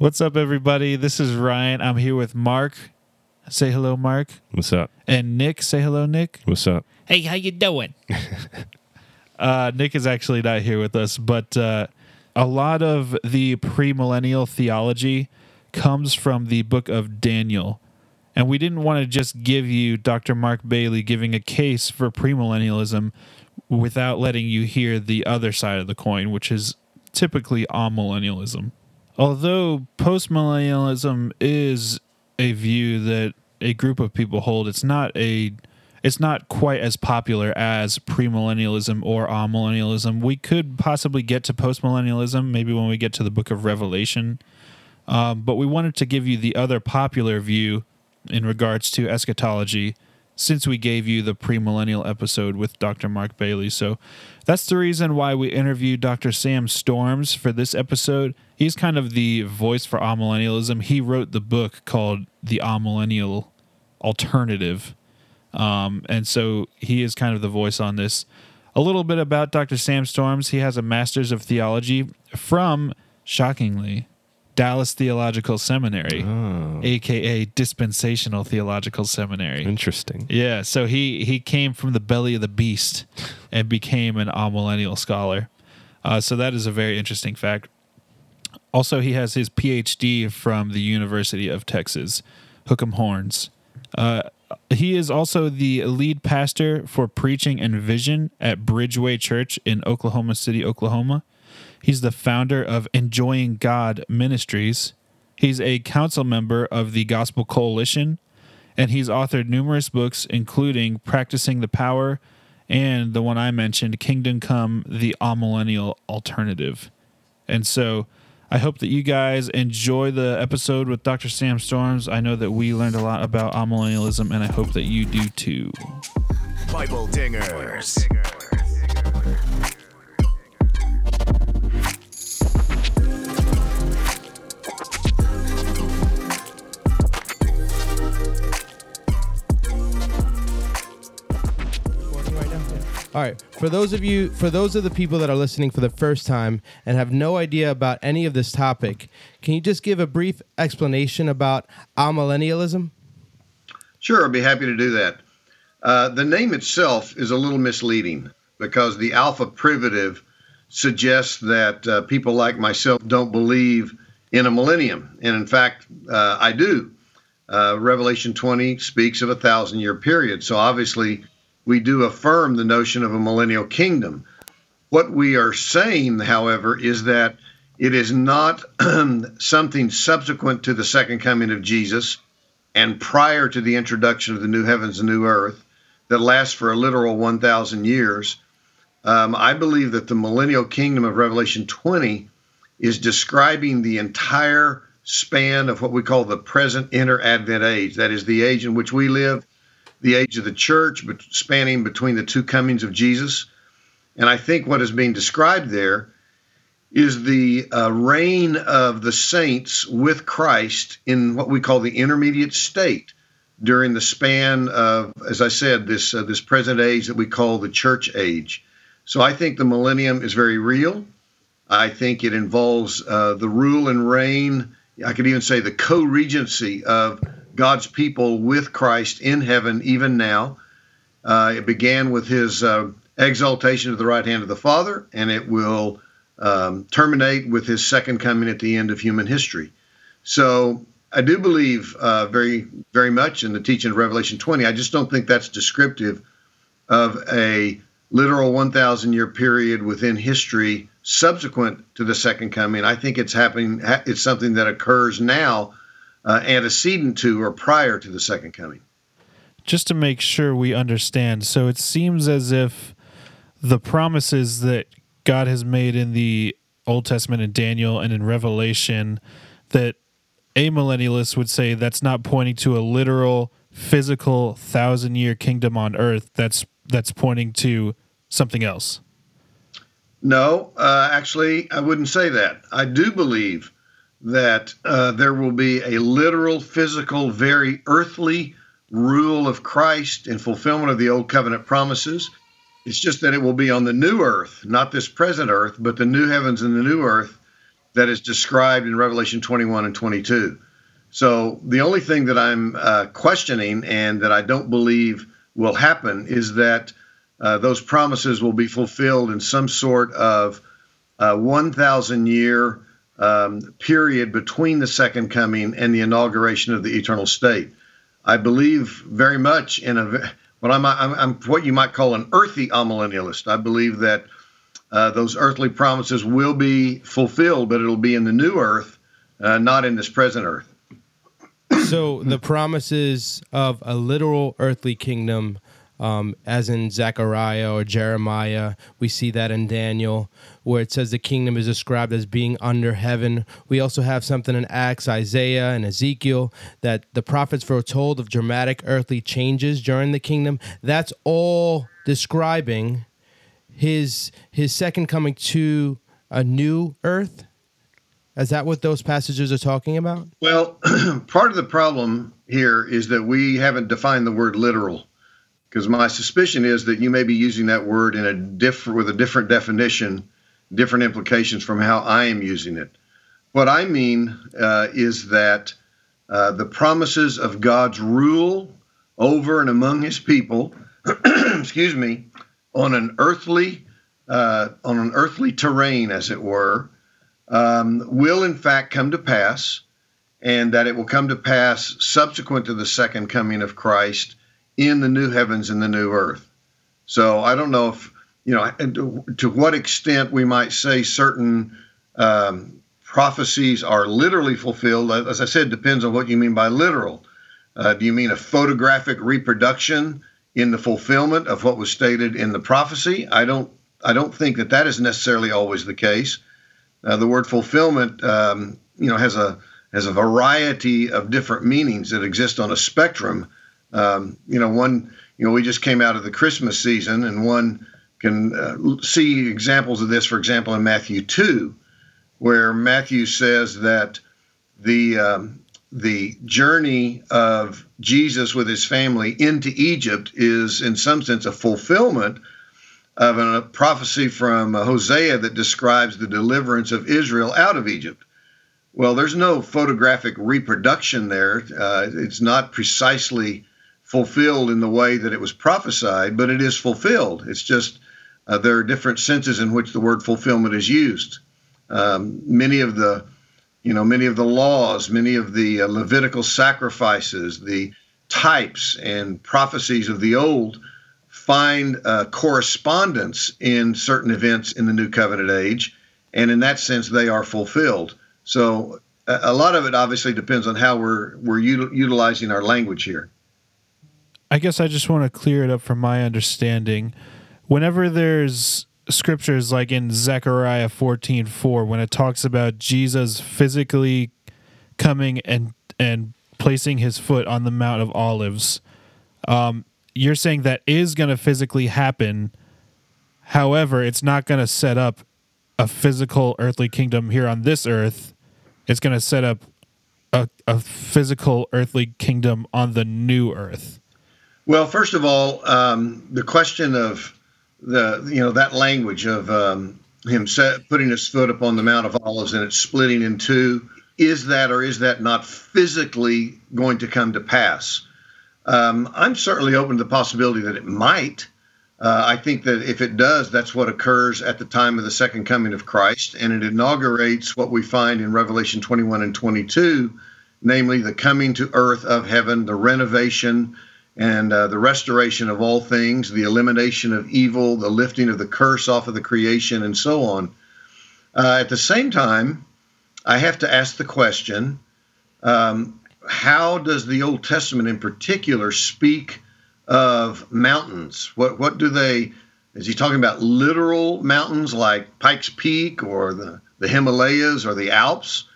What's up, everybody? This is Ryan. I'm here with Mark. Say hello, Mark. What's up? And Nick. Say hello, Nick. What's up? Hey, how you doing? Uh, Nick is actually not here with us, but uh, a lot of the premillennial theology comes from the book of Daniel. And we didn't want to just give you Dr. Mark Bailey giving a case for premillennialism without letting you hear the other side of the coin, which is typically amillennialism. Although postmillennialism is a view that a group of people hold, it's not a it's not quite as popular as premillennialism or amillennialism. We could possibly get to postmillennialism maybe when we get to the book of Revelation. Um, but we wanted to give you the other popular view in regards to eschatology since we gave you the premillennial episode with Dr. Mark Bailey. So that's the reason why we interviewed Dr. Sam Storms for this episode. He's kind of the voice for amillennialism. He wrote the book called The Amillennial Alternative. Um, and so he is kind of the voice on this. A little bit about Dr. Sam Storms. He has a master's of theology from, shockingly, Dallas Theological Seminary, Oh, aka Dispensational Theological Seminary. interesting. Yeah, so he he came from the belly of the beast and became an amillennial scholar. Uh, so that is a very interesting fact. Also, he has his PhD from the University of Texas, Hook'em Horns. Uh, he is also the lead pastor for preaching and vision at Bridgeway Church in Oklahoma City, Oklahoma. He's the founder of Enjoying God Ministries. He's a council member of the Gospel Coalition, and he's authored numerous books, including Practicing the Power and the one I mentioned, Kingdom Come, the Amillennial Alternative. And so I hope that you guys enjoy the episode with Dr. Sam Storms. I know that we learned a lot about amillennialism, and I hope that you do too. Bible Dingers. All right. For those of you, for those of the people that are listening for the first time and have no idea about any of this topic, can you just give a brief explanation about amillennialism? Sure, I'd be happy to do that. Uh, the name itself is a little misleading because the alpha privative suggests that uh, people like myself don't believe in a millennium. And in fact, uh, I do. Uh, Revelation 20 speaks of a thousand year period. So obviously, we do affirm the notion of a millennial kingdom. What we are saying, however, is that it is not something subsequent to the second coming of Jesus and prior to the introduction of the new heavens and new earth that lasts for a literal 1,000 years. Um, I believe that the millennial kingdom of Revelation 20 is describing the entire span of what we call the present inter Advent age. That is the age in which we live, the age of the church, but spanning between the two comings of Jesus. And I think what is being described there is the uh, reign of the saints with Christ in what we call the intermediate state during the span of, as I said, this uh, this present age that we call the church age. So I think the millennium is very real. I think it involves uh, the rule and reign. I could even say the co-regency of God's people with Christ in heaven, even now. Uh, it began with His uh, exaltation to the right hand of the Father, and it will um, terminate with his second coming at the end of human history. So I do believe uh, very, very much in the teaching of Revelation 20. I just don't think that's descriptive of a literal 1,000 year period within history subsequent to the second coming. I think it's happening. It's something that occurs now, uh, antecedent to or prior to the second coming. Just to make sure we understand, so it seems as if the promises that God has made in the Old Testament in Daniel and in Revelation that amillennialist would say that's not pointing to a literal physical thousand year kingdom on earth that's that's pointing to something else No, uh, actually, I wouldn't say that. I do believe that uh, there will be a literal, physical, very earthly rule of Christ in fulfillment of the old covenant promises. It's just that it will be on the new earth, not this present earth, but the new heavens and the new earth that is described in Revelation 21 and 22. So the only thing that I'm uh, questioning and that I don't believe will happen is that uh, those promises will be fulfilled in some sort of uh, 1,000 year um, period between the second coming and the inauguration of the eternal state. I believe very much in a what I'm, I'm, I'm what you might call an earthy amillennialist. I believe that uh, those earthly promises will be fulfilled, but it'll be in the new earth, uh, not in this present earth. So the promises of a literal earthly kingdom um, as in Zechariah or Jeremiah. We see that in Daniel, where it says the kingdom is described as being under heaven. We also have something in Acts, Isaiah, and Ezekiel that the prophets foretold of dramatic earthly changes during the kingdom. That's all describing his his second coming to a new earth. Is that what those passages are talking about? Well, part of the problem here is that we haven't defined the word literal because my suspicion is that you may be using that word in a different with a different definition, different implications from how I am using it. What I mean uh, is that uh, the promises of God's rule over and among His people, excuse me, on an earthly uh, on an earthly terrain, as it were, um, will in fact come to pass, and that it will come to pass subsequent to the second coming of Christ in the new heavens and the new earth. So I don't know if, you know, to what extent we might say certain um, prophecies are literally fulfilled. As I said, depends on what you mean by literal. Uh, do you mean a photographic reproduction in the fulfillment of what was stated in the prophecy? I don't. I don't think that that is necessarily always the case. Uh, the word fulfillment, um, you know, has a has a variety of different meanings that exist on a spectrum um, you know, one, you know, we just came out of the Christmas season, and one can uh, see examples of this, for example, in Matthew 2, where Matthew says that the um, the journey of Jesus with his family into Egypt is, in some sense, a fulfillment of a prophecy from Hosea that describes the deliverance of Israel out of Egypt. Well, there's no photographic reproduction there. Uh, it's not precisely fulfilled in the way that it was prophesied, but it is fulfilled. It's just uh, there are different senses in which the word fulfillment is used. Um, many of the, you know, many of the laws, many of the uh, Levitical sacrifices, the types and prophecies of the old find uh, correspondence in certain events in the New Covenant age, and in that sense, they are fulfilled. So a lot of it obviously depends on how we're we're util- utilizing our language here. I guess I just want to clear it up from my understanding. Whenever there's scriptures like in Zechariah 14 4, when it talks about Jesus physically coming and and placing his foot on the Mount of Olives, um, you're saying that is going to physically happen. However, it's not going to set up a physical earthly kingdom here on this earth. It's going to set up a, a physical earthly kingdom on the new earth. Well, first of all, um, the question of the you know that language of um, him set, putting his foot upon the Mount of Olives and it's splitting in two is that or is that not physically going to come to pass? Um, I'm certainly open to the possibility that it might. Uh, I think that if it does, that's what occurs at the time of the second coming of Christ, and it inaugurates what we find in Revelation 21 and 22, namely the coming to earth of heaven, the renovation and uh, the restoration of all things, the elimination of evil, the lifting of the curse off of the creation, and so on. Uh, at the same time, I have to ask the question um, how does the Old Testament in particular speak of mountains? What, what do they, is he talking about literal mountains like Pikes Peak or the, the Himalayas or the Alps?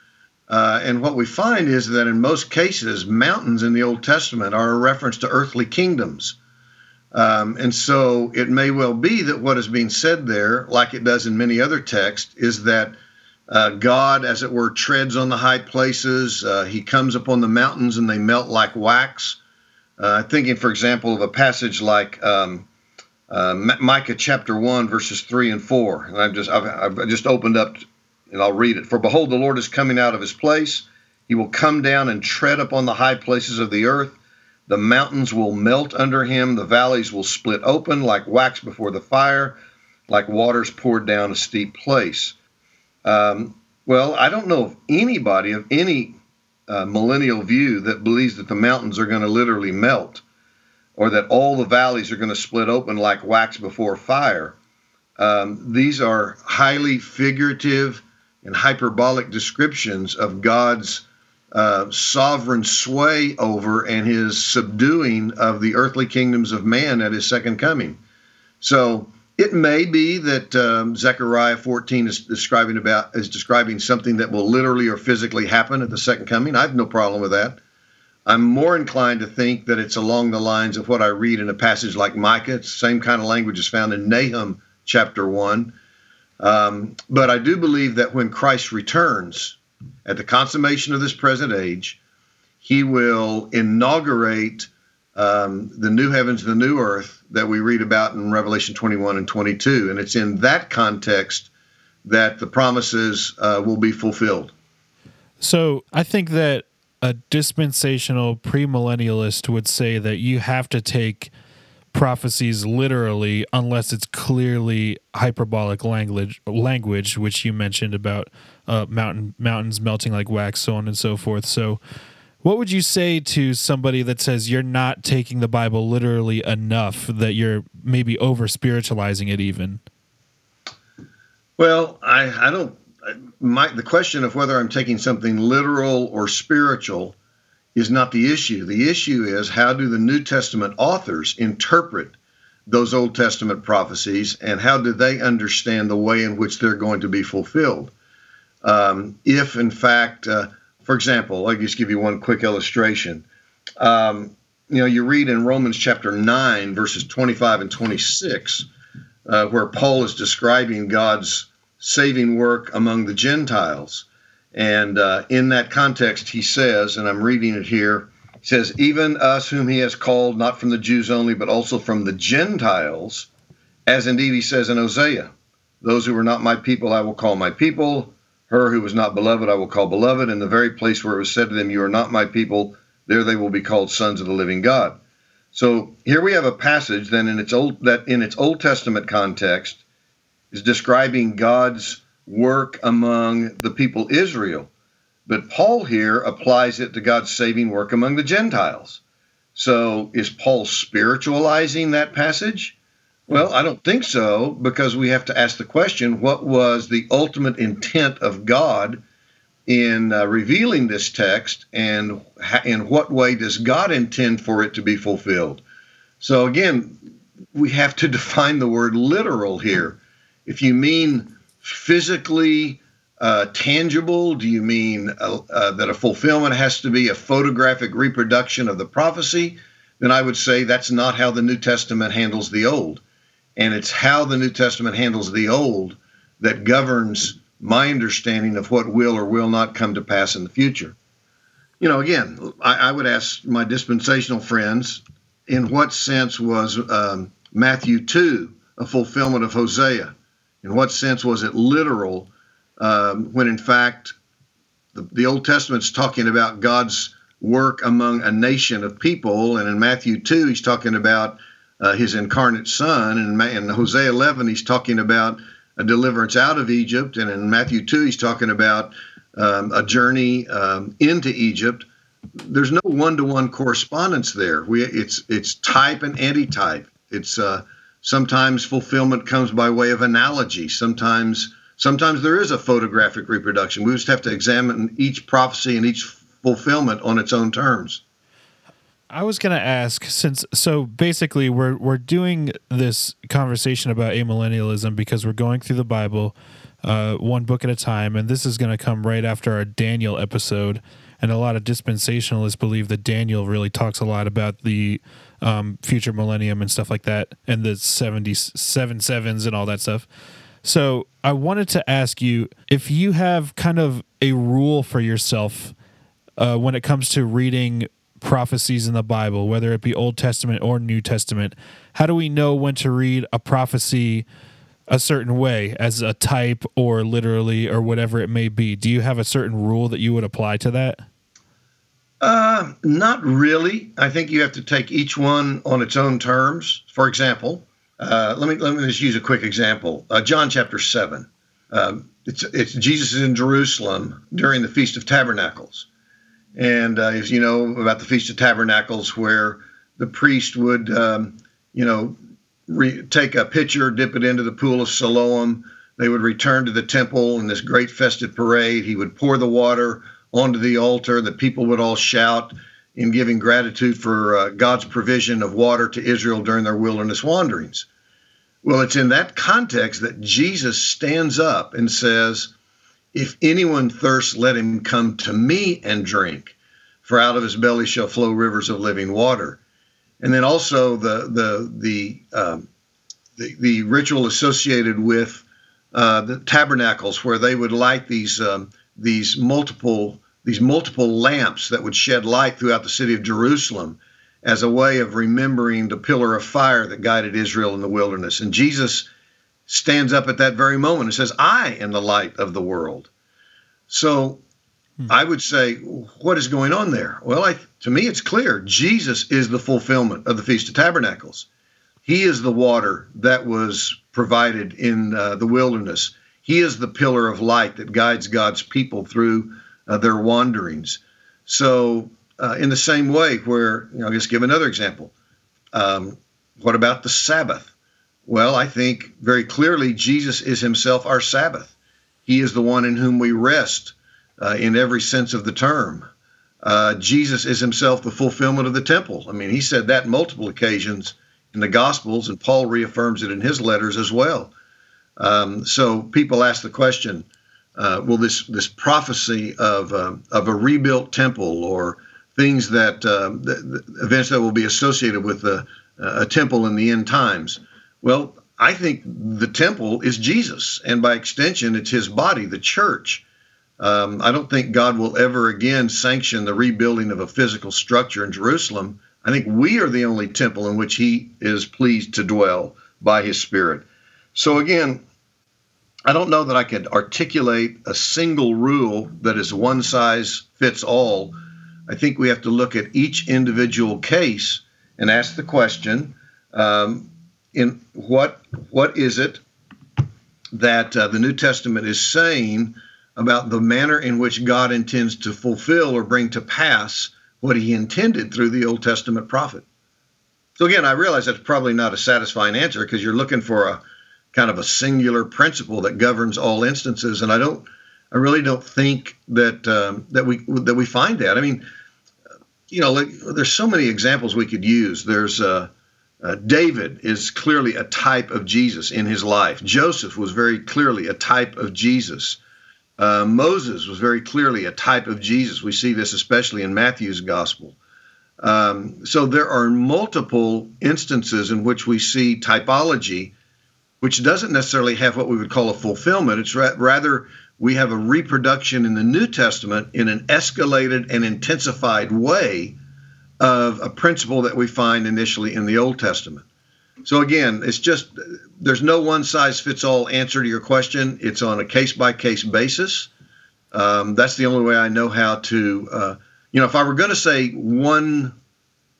Uh, and what we find is that in most cases, mountains in the Old Testament are a reference to earthly kingdoms. Um, and so it may well be that what is being said there, like it does in many other texts, is that uh, God, as it were, treads on the high places. Uh, he comes upon the mountains and they melt like wax. Uh, thinking, for example, of a passage like um, uh, Micah chapter 1, verses 3 and 4. And I've just, I've, I've just opened up and I'll read it. For behold, the Lord is coming out of his place. He will come down and tread upon the high places of the earth. The mountains will melt under him. The valleys will split open like wax before the fire, like waters poured down a steep place. Um, well, I don't know of anybody of any uh, millennial view that believes that the mountains are going to literally melt or that all the valleys are going to split open like wax before fire. Um, these are highly figurative and hyperbolic descriptions of God's uh, sovereign sway over and his subduing of the earthly kingdoms of man at his second coming. So it may be that um, Zechariah 14 is describing about is describing something that will literally or physically happen at the second coming. I have no problem with that. I'm more inclined to think that it's along the lines of what I read in a passage like Micah. It's the same kind of language is found in Nahum chapter 1. Um, but I do believe that when Christ returns at the consummation of this present age, he will inaugurate um, the new heavens and the new earth that we read about in Revelation 21 and 22. And it's in that context that the promises uh, will be fulfilled. So I think that a dispensational premillennialist would say that you have to take prophecies literally unless it's clearly hyperbolic language language which you mentioned about uh, mountain mountains melting like wax so on and so forth. So what would you say to somebody that says you're not taking the bible literally enough that you're maybe over spiritualizing it even? Well i i don't my, the question of whether i'm taking something literal or spiritual is not the issue. The issue is how do the New Testament authors interpret those Old Testament prophecies and how do they understand the way in which they're going to be fulfilled? Um, if, in fact, uh, for example, I'll just give you one quick illustration. Um, you know, you read in Romans chapter 9, verses 25 and 26, uh, where Paul is describing God's saving work among the Gentiles. And uh, in that context, he says, and I'm reading it here, he says, Even us whom he has called, not from the Jews only, but also from the Gentiles, as indeed he says in Hosea, Those who were not my people, I will call my people. Her who was not beloved, I will call beloved. In the very place where it was said to them, You are not my people, there they will be called sons of the living God. So here we have a passage then in its old that in its Old Testament context is describing God's work among the people Israel. But Paul here applies it to God's saving work among the Gentiles. So is Paul spiritualizing that passage? Well, I don't think so because we have to ask the question what was the ultimate intent of God in uh, revealing this text and ha- in what way does God intend for it to be fulfilled? So again, we have to define the word literal here. If you mean physically uh, tangible? Do you mean uh, uh, that a fulfillment has to be a photographic reproduction of the prophecy? Then I would say that's not how the New Testament handles the Old. And it's how the New Testament handles the Old that governs my understanding of what will or will not come to pass in the future. You know, again, I, I would ask my dispensational friends in what sense was um, Matthew 2 a fulfillment of Hosea? In what sense was it literal um, when, in fact, the, the Old Testament's talking about God's work among a nation of people, and in Matthew 2, he's talking about uh, his incarnate son, and in, Hosea 11, he's talking about a deliverance out of Egypt, and in Matthew 2, he's talking about um, a journey um, into Egypt. There's no one-to-one correspondence there. We, it's it's type and antitype. It's uh, Sometimes fulfillment comes by way of analogy. Sometimes sometimes there is a photographic reproduction. We just have to examine each prophecy and each fulfillment on its own terms. I was going to ask since so basically we're we're doing this conversation about amillennialism because we're going through the Bible uh, one book at a time and this is going to come right after our Daniel episode and a lot of dispensationalists believe that Daniel really talks a lot about the um, future millennium and stuff like that, and the 77 sevens and all that stuff. So I wanted to ask you if you have kind of a rule for yourself uh, when it comes to reading prophecies in the Bible, whether it be Old Testament or New Testament. How do we know when to read a prophecy a certain way as a type or literally or whatever it may be. Do you have a certain rule that you would apply to that? Uh, not really. I think you have to take each one on its own terms. For example, uh, let me let me just use a quick example. Uh, John chapter seven. Um, it's it's Jesus is in Jerusalem during the Feast of Tabernacles, and uh, as you know about the Feast of Tabernacles, where the priest would um, you know re- take a pitcher, dip it into the pool of Siloam. They would return to the temple in this great festive parade. He would pour the water onto the altar. The people would all shout in giving gratitude for uh, God's provision of water to Israel during their wilderness wanderings. Well, it's in that context that Jesus stands up and says, If anyone thirsts, let him come to me and drink, for out of his belly shall flow rivers of living water. And then also the the the um, the, the, ritual associated with uh, the tabernacles, where they would light these um, these multiple these multiple lamps that would shed light throughout the city of Jerusalem as a way of remembering the pillar of fire that guided Israel in the wilderness. And Jesus stands up at that very moment and says, I am the light of the world. So hmm. I would say, what is going on there? Well, I, to me, it's clear. Jesus is the fulfillment of the Feast of Tabernacles. He is the water that was provided in uh, the wilderness. He is the pillar of light that guides God's people through uh, their wanderings. So uh, in the same way, where you know, I'll just give another example. Um, what about the Sabbath? Well, I think very clearly Jesus is himself our Sabbath. He is the one in whom we rest uh, in every sense of the term. Uh, Jesus is himself the fulfillment of the temple. I mean, he said that multiple occasions in the Gospels, and Paul reaffirms it in his letters as well. Um, so people ask the question, uh, will this this prophecy of uh, of a rebuilt temple or things that, uh, the, the events that will be associated with a, a temple in the end times. Well, I think the temple is Jesus, and by extension, it's his body, the church. Um, I don't think God will ever again sanction the rebuilding of a physical structure in Jerusalem. I think we are the only temple in which he is pleased to dwell by his spirit. So, again, I don't know that I could articulate a single rule that is one size fits all I think we have to look at each individual case and ask the question: um, in what what is it that uh, the New Testament is saying about the manner in which God intends to fulfill or bring to pass what He intended through the Old Testament prophet? So again, I realize that's probably not a satisfying answer because you're looking for a kind of a singular principle that governs all instances, and I don't I really don't think that um, that we that we find that. I mean, you know, like, there's so many examples we could use. There's uh, uh, David is clearly a type of Jesus in his life. Joseph was very clearly a type of Jesus. Uh, Moses was very clearly a type of Jesus. We see this especially in Matthew's gospel. Um, so there are multiple instances in which we see typology, which doesn't necessarily have what we would call a fulfillment. It's ra- rather we have a reproduction in the New Testament in an escalated and intensified way of a principle that we find initially in the Old Testament. So again, it's just there's no one size fits all answer to your question. It's on a case by case basis. Um, that's the only way I know how to. Uh, you know, if I were going to say one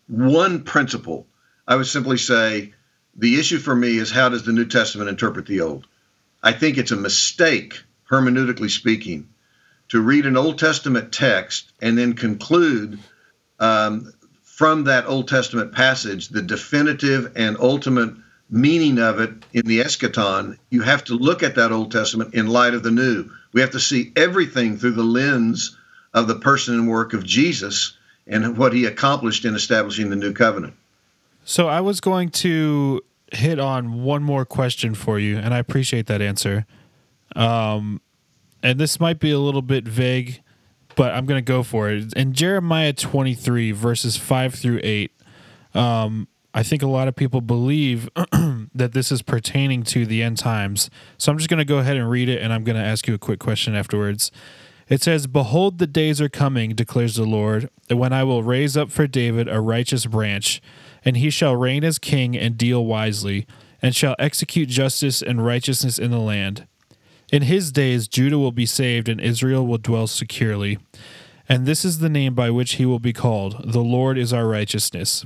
one principle, I would simply say the issue for me is how does the New Testament interpret the Old? I think it's a mistake hermeneutically speaking, to read an Old Testament text and then conclude um, from that Old Testament passage the definitive and ultimate meaning of it in the eschaton, you have to look at that Old Testament in light of the New. We have to see everything through the lens of the person and work of Jesus and what he accomplished in establishing the new covenant. So I was going to hit on one more question for you, and I appreciate that answer. Um, and this might be a little bit vague, but I'm going to go for it. In Jeremiah 23, verses 5 through 8, um, I think a lot of people believe that this is pertaining to the end times. So I'm just going to go ahead and read it, and I'm going to ask you a quick question afterwards. It says, Behold, the days are coming, declares the Lord, when I will raise up for David a righteous branch, and he shall reign as king and deal wisely and shall execute justice and righteousness in the land. In his days, Judah will be saved, and Israel will dwell securely. And this is the name by which he will be called The Lord is our righteousness.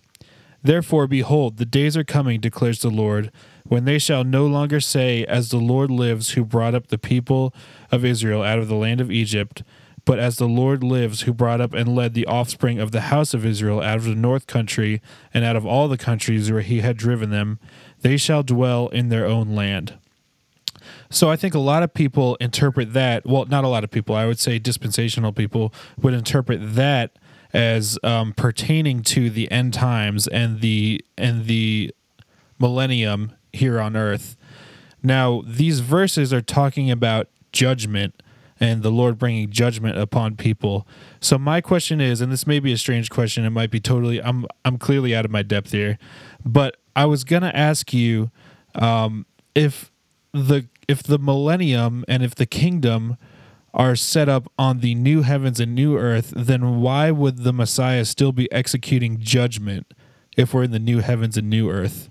Therefore, behold, the days are coming, declares the Lord, when they shall no longer say, As the Lord lives, who brought up the people of Israel out of the land of Egypt, but as the Lord lives, who brought up and led the offspring of the house of Israel out of the north country and out of all the countries where he had driven them, they shall dwell in their own land. So I think a lot of people interpret that. Well, not a lot of people. I would say dispensational people would interpret that as um, pertaining to the end times and the and the millennium here on earth. Now, these verses are talking about judgment and the Lord bringing judgment upon people. So my question is, and this may be a strange question, it might be totally I'm I'm clearly out of my depth here, but I was gonna ask you um, if the if the millennium and if the kingdom are set up on the new heavens and new earth, then why would the Messiah still be executing judgment if we're in the new heavens and new earth?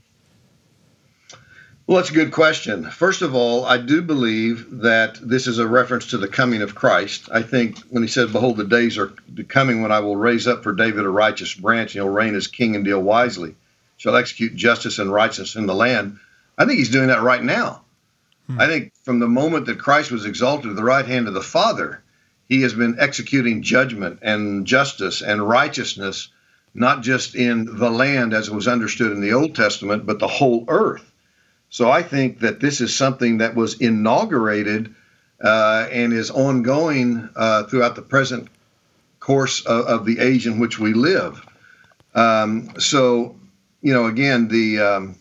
Well, that's a good question. First of all, I do believe that this is a reference to the coming of Christ. I think when he says, Behold, the days are coming when I will raise up for David a righteous branch, and he'll reign as king and deal wisely, shall execute justice and righteousness in the land. I think he's doing that right now. Hmm. I think from the moment that Christ was exalted to the right hand of the Father, he has been executing judgment and justice and righteousness, not just in the land as it was understood in the Old Testament, but the whole earth. So I think that this is something that was inaugurated uh, and is ongoing uh, throughout the present course of, of, the age in which we live. Um, so, you know, again, the um,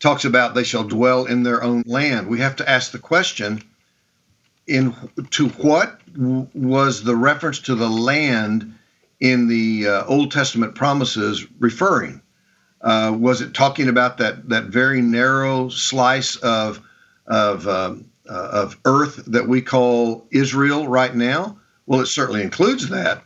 talks about they shall dwell in their own land. We have to ask the question: in to what was the reference to the land in the uh, Old Testament promises referring? Uh, was it talking about that that very narrow slice of of um, uh, of earth that we call Israel right now? Well, it certainly includes that.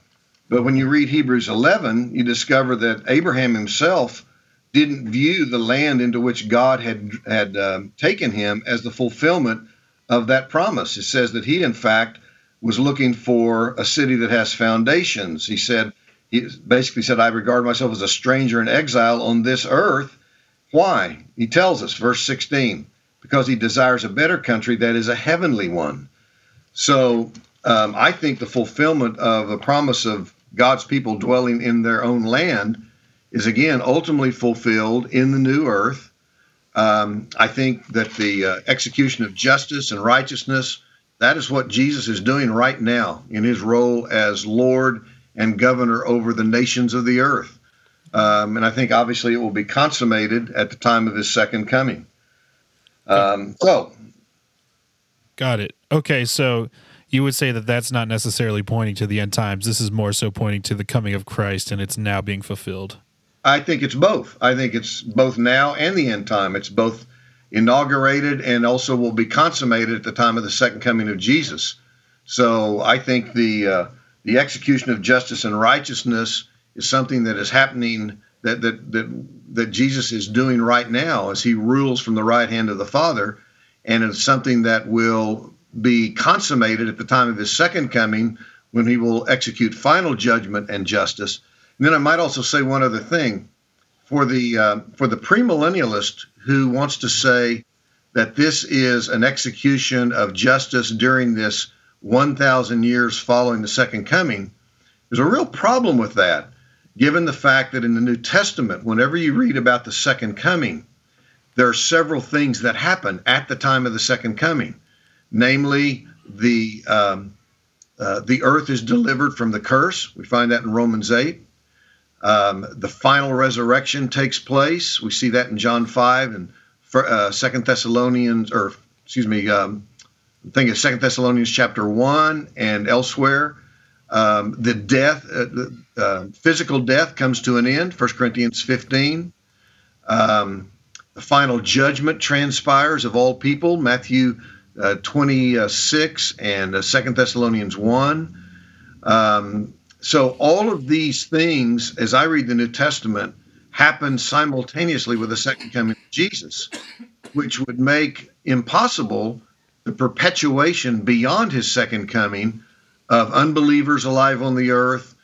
But when you read Hebrews 11, you discover that Abraham himself didn't view the land into which God had had um, taken him as the fulfillment of that promise. It says that he, in fact, was looking for a city that has foundations. He said, he basically said, I regard myself as a stranger and exile on this earth. Why? He tells us, verse 16, because he desires a better country that is a heavenly one. So um, I think the fulfillment of the promise of God's people dwelling in their own land is again ultimately fulfilled in the new earth. Um, I think that the uh, execution of justice and righteousness, that is what Jesus is doing right now in his role as Lord and governor over the nations of the earth. Um, and I think obviously it will be consummated at the time of his second coming. Um, so, got it. Okay, so you would say that that's not necessarily pointing to the end times. This is more so pointing to the coming of Christ, and it's now being fulfilled. I think it's both. I think it's both now and the end time. It's both inaugurated and also will be consummated at the time of the second coming of Jesus. So I think the uh, the execution of justice and righteousness is something that is happening that that that that Jesus is doing right now as he rules from the right hand of the Father, and it's something that will be consummated at the time of his second coming when he will execute final judgment and justice. And then I might also say one other thing for the uh, for the premillennialist who wants to say that this is an execution of justice during this 1,000 years following the second coming, there's a real problem with that, given the fact that in the New Testament, whenever you read about the second coming, there are several things that happen at the time of the second coming. Namely, the um, uh, the earth is delivered from the curse. We find that in Romans 8. Um, the final resurrection takes place. We see that in John 5 and uh, Second Thessalonians, or excuse me, um, I think it's Second Thessalonians chapter one and elsewhere. Um, the death, uh, the, uh, physical death comes to an end. First Corinthians 15. Um, the final judgment transpires of all people. Matthew uh, 26 and uh, Second Thessalonians 1. Um, so all of these things, as I read the New Testament, happen simultaneously with the second coming of Jesus, which would make impossible the perpetuation beyond his second coming of unbelievers alive on the earth,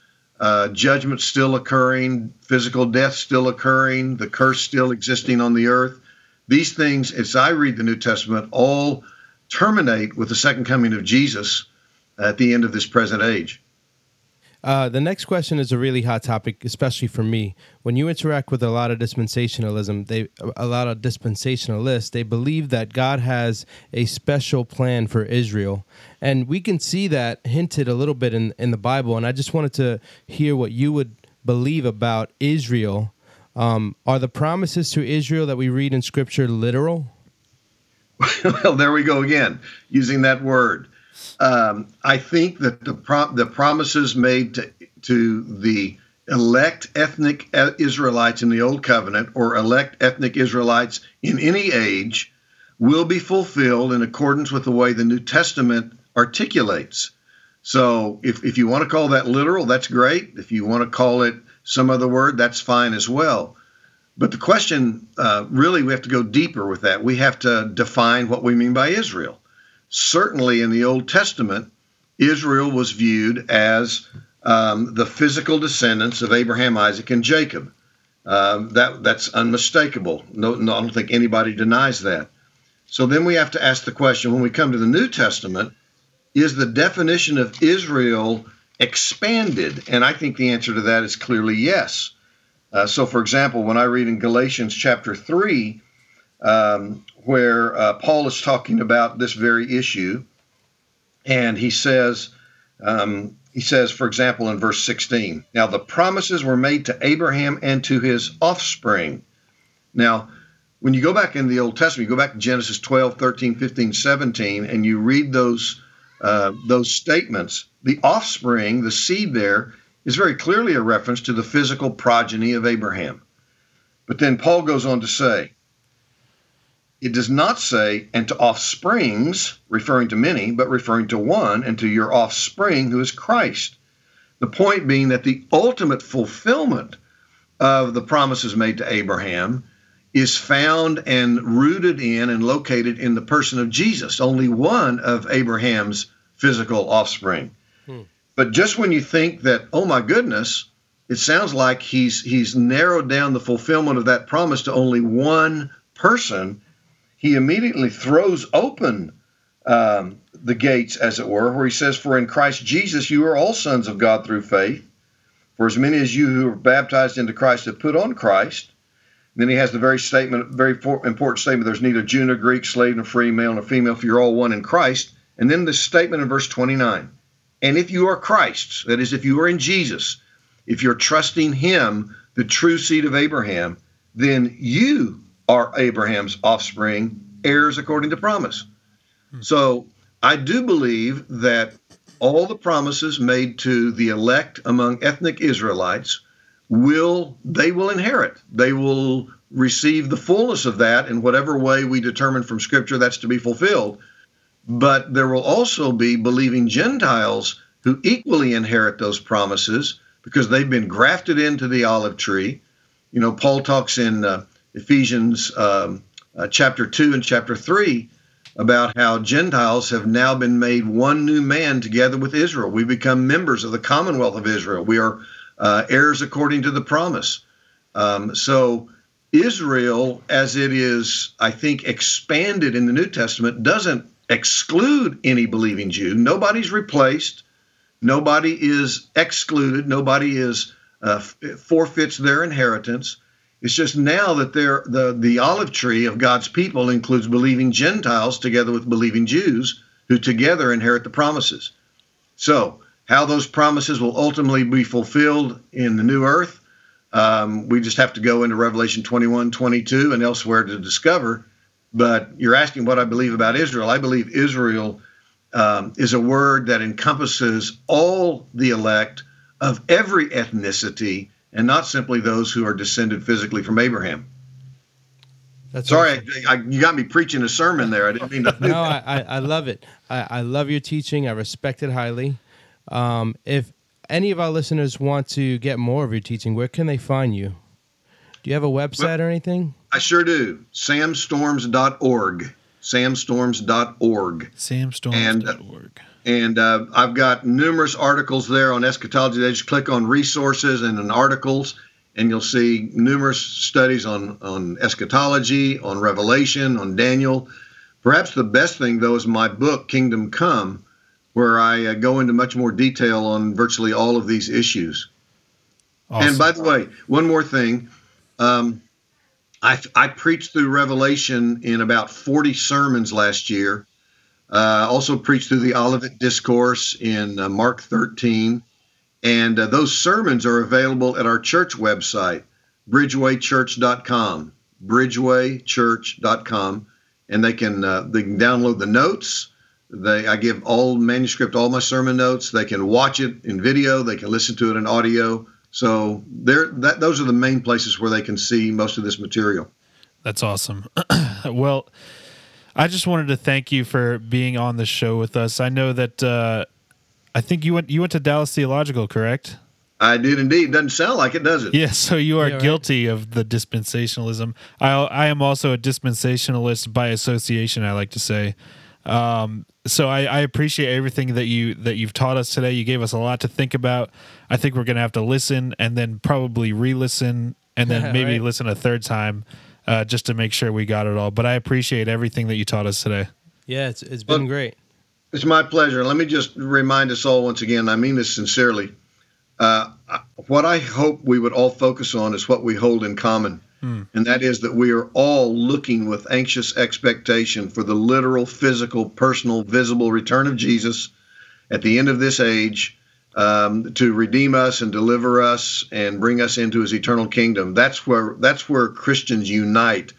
uh, judgment still occurring, physical death still occurring, the curse still existing on the earth. These things, as I read the New Testament, all terminate with the second coming of Jesus at the end of this present age. Uh, the next question is a really hot topic, especially for me. When you interact with a lot of dispensationalism, they a lot of dispensationalists, they believe that God has a special plan for Israel, and we can see that hinted a little bit in in the Bible. And I just wanted to hear what you would believe about Israel. Um, are the promises to Israel that we read in Scripture literal? well, there we go again, using that word. Um, I think that the pro- the promises made to to the elect ethnic Israelites in the Old Covenant or elect ethnic Israelites in any age will be fulfilled in accordance with the way the New Testament articulates. So, if, if you want to call that literal, that's great. If you want to call it some other word, that's fine as well. But the question uh, really, we have to go deeper with that. We have to define what we mean by Israel. Certainly in the Old Testament, Israel was viewed as um, the physical descendants of Abraham, Isaac, and Jacob. Um, that that's unmistakable. No, no, I don't think anybody denies that. So then we have to ask the question: when we come to the New Testament, is the definition of Israel expanded? And I think the answer to that is clearly yes. Uh, so, for example, when I read in Galatians chapter 3, um, where uh, Paul is talking about this very issue, and he says, um, he says, for example, in verse 16, now the promises were made to Abraham and to his offspring. Now, when you go back in the Old Testament, you go back to Genesis 12, 13, 15, 17, and you read those uh, those statements, the offspring, the seed there, is very clearly a reference to the physical progeny of Abraham. But then Paul goes on to say, it does not say, and to offsprings, referring to many, but referring to one, and to your offspring, who is Christ. The point being that the ultimate fulfillment of the promises made to Abraham is found and rooted in and located in the person of Jesus, only one of Abraham's physical offspring. Hmm. But just when you think that, oh my goodness, it sounds like he's he's narrowed down the fulfillment of that promise to only one person, he immediately throws open um, the gates, as it were, where he says, "For in Christ Jesus you are all sons of God through faith. For as many as you who are baptized into Christ have put on Christ." then he has the very statement, very important statement: "There's neither Jew nor Greek, slave nor free, male nor female, for you're all one in Christ." And then the statement in verse 29 and if you are Christ's, that is, if you are in Jesus, if you're trusting Him, the true seed of Abraham, then you are Abraham's offspring, heirs according to promise. Hmm. So I do believe that all the promises made to the elect among ethnic Israelites will they will inherit. They will receive the fullness of that in whatever way we determine from Scripture that's to be fulfilled. But there will also be believing Gentiles who equally inherit those promises because they've been grafted into the olive tree. You know, Paul talks in uh, Ephesians um, uh, chapter 2 and chapter 3 about how Gentiles have now been made one new man together with Israel. We become members of the commonwealth of Israel. We are uh, heirs according to the promise. Um, so, Israel, as it is, I think, expanded in the New Testament, doesn't exclude any believing Jew. Nobody's replaced. Nobody is excluded. Nobody is uh, forfeits their inheritance. It's just now that the the olive tree of God's people includes believing Gentiles together with believing Jews who together inherit the promises. So, how those promises will ultimately be fulfilled in the new earth, um, we just have to go into Revelation 21, 22, and elsewhere to discover. But you're asking what I believe about Israel. I believe Israel um, is a word that encompasses all the elect of every ethnicity and not simply those who are descended physically from Abraham. That's Sorry, awesome. I, I, you got me preaching a sermon there. I didn't mean to. no, I, I love it. I, I love your teaching. I respect it highly. Um, if any of our listeners want to get more of your teaching, where can they find you? Do you have a website well, or anything? I sure do. Samstorms.org. Samstorms.org. Samstorms.org. And uh, I've got numerous articles there on eschatology. They just click on resources and in articles, and you'll see numerous studies on, on eschatology, on Revelation, on Daniel. Perhaps the best thing, though, is my book, Kingdom Come, where I uh, go into much more detail on virtually all of these issues. Awesome. And by the way, one more thing. Um, I, I preached through Revelation in about 40 sermons last year. Uh, also preached through the Olivet Discourse in uh, Mark 13. And uh, those sermons are available at our church website, bridgewaychurch.com. Bridgewaychurch.com. And they can uh, they can download the notes. They I give all manuscript, all my sermon notes. They can watch it in video. They can listen to it in audio. So there, that those are the main places where they can see most of this material. That's awesome. well, I just wanted to thank you for being on the show with us. I know that uh, I think you went you went to Dallas Theological, correct? I did indeed. Doesn't sound like it, does it? Yes. Yeah, so you are Yeah, right. guilty of the dispensationalism. I I am also a dispensationalist by association. I like to say. Um, so I, I appreciate everything that you that you've taught us today. You gave us a lot to think about. I think we're gonna have to listen and then probably re-listen and then maybe Right. listen a third time uh, just to make sure we got it all. But I appreciate everything that you taught us today. Yeah, it's it's been Well- great. It's my pleasure. Let me just remind us all once again. I mean this sincerely. Uh, what I hope we would all focus on is what we hold in common, and that is that we are all looking with anxious expectation for the literal, physical, personal, visible return of Jesus at the end of this age um, to redeem us and deliver us and bring us into His eternal kingdom. That's where that's where Christians unite.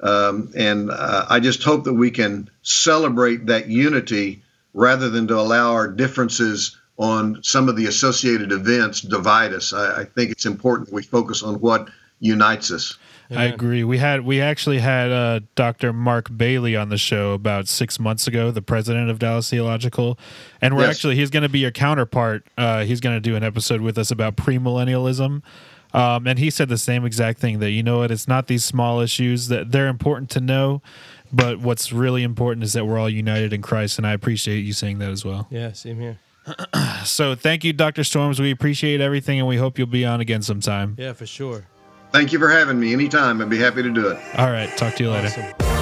Um, and uh, I just hope that we can celebrate that unity rather than to allow our differences on some of the associated events divide us. I, I think it's important we focus on what unites us. I agree. We had we actually had uh, Dr. Mark Bailey on the show about six months ago, the president of Dallas Theological, and we're Yes. actually he's going to be your counterpart. Uh, he's going to do an episode with us about premillennialism, um, and he said the same exact thing that you know what it's not these small issues that they're important to know, but what's really important is that we're all united in Christ, and I appreciate you saying that as well. Yeah, same here. So thank you, Dr. Storms. We appreciate everything, and we hope you'll be on again sometime. Yeah, for sure. Thank you for having me. Anytime, I'd be happy to do it. All right, talk to you later. Awesome.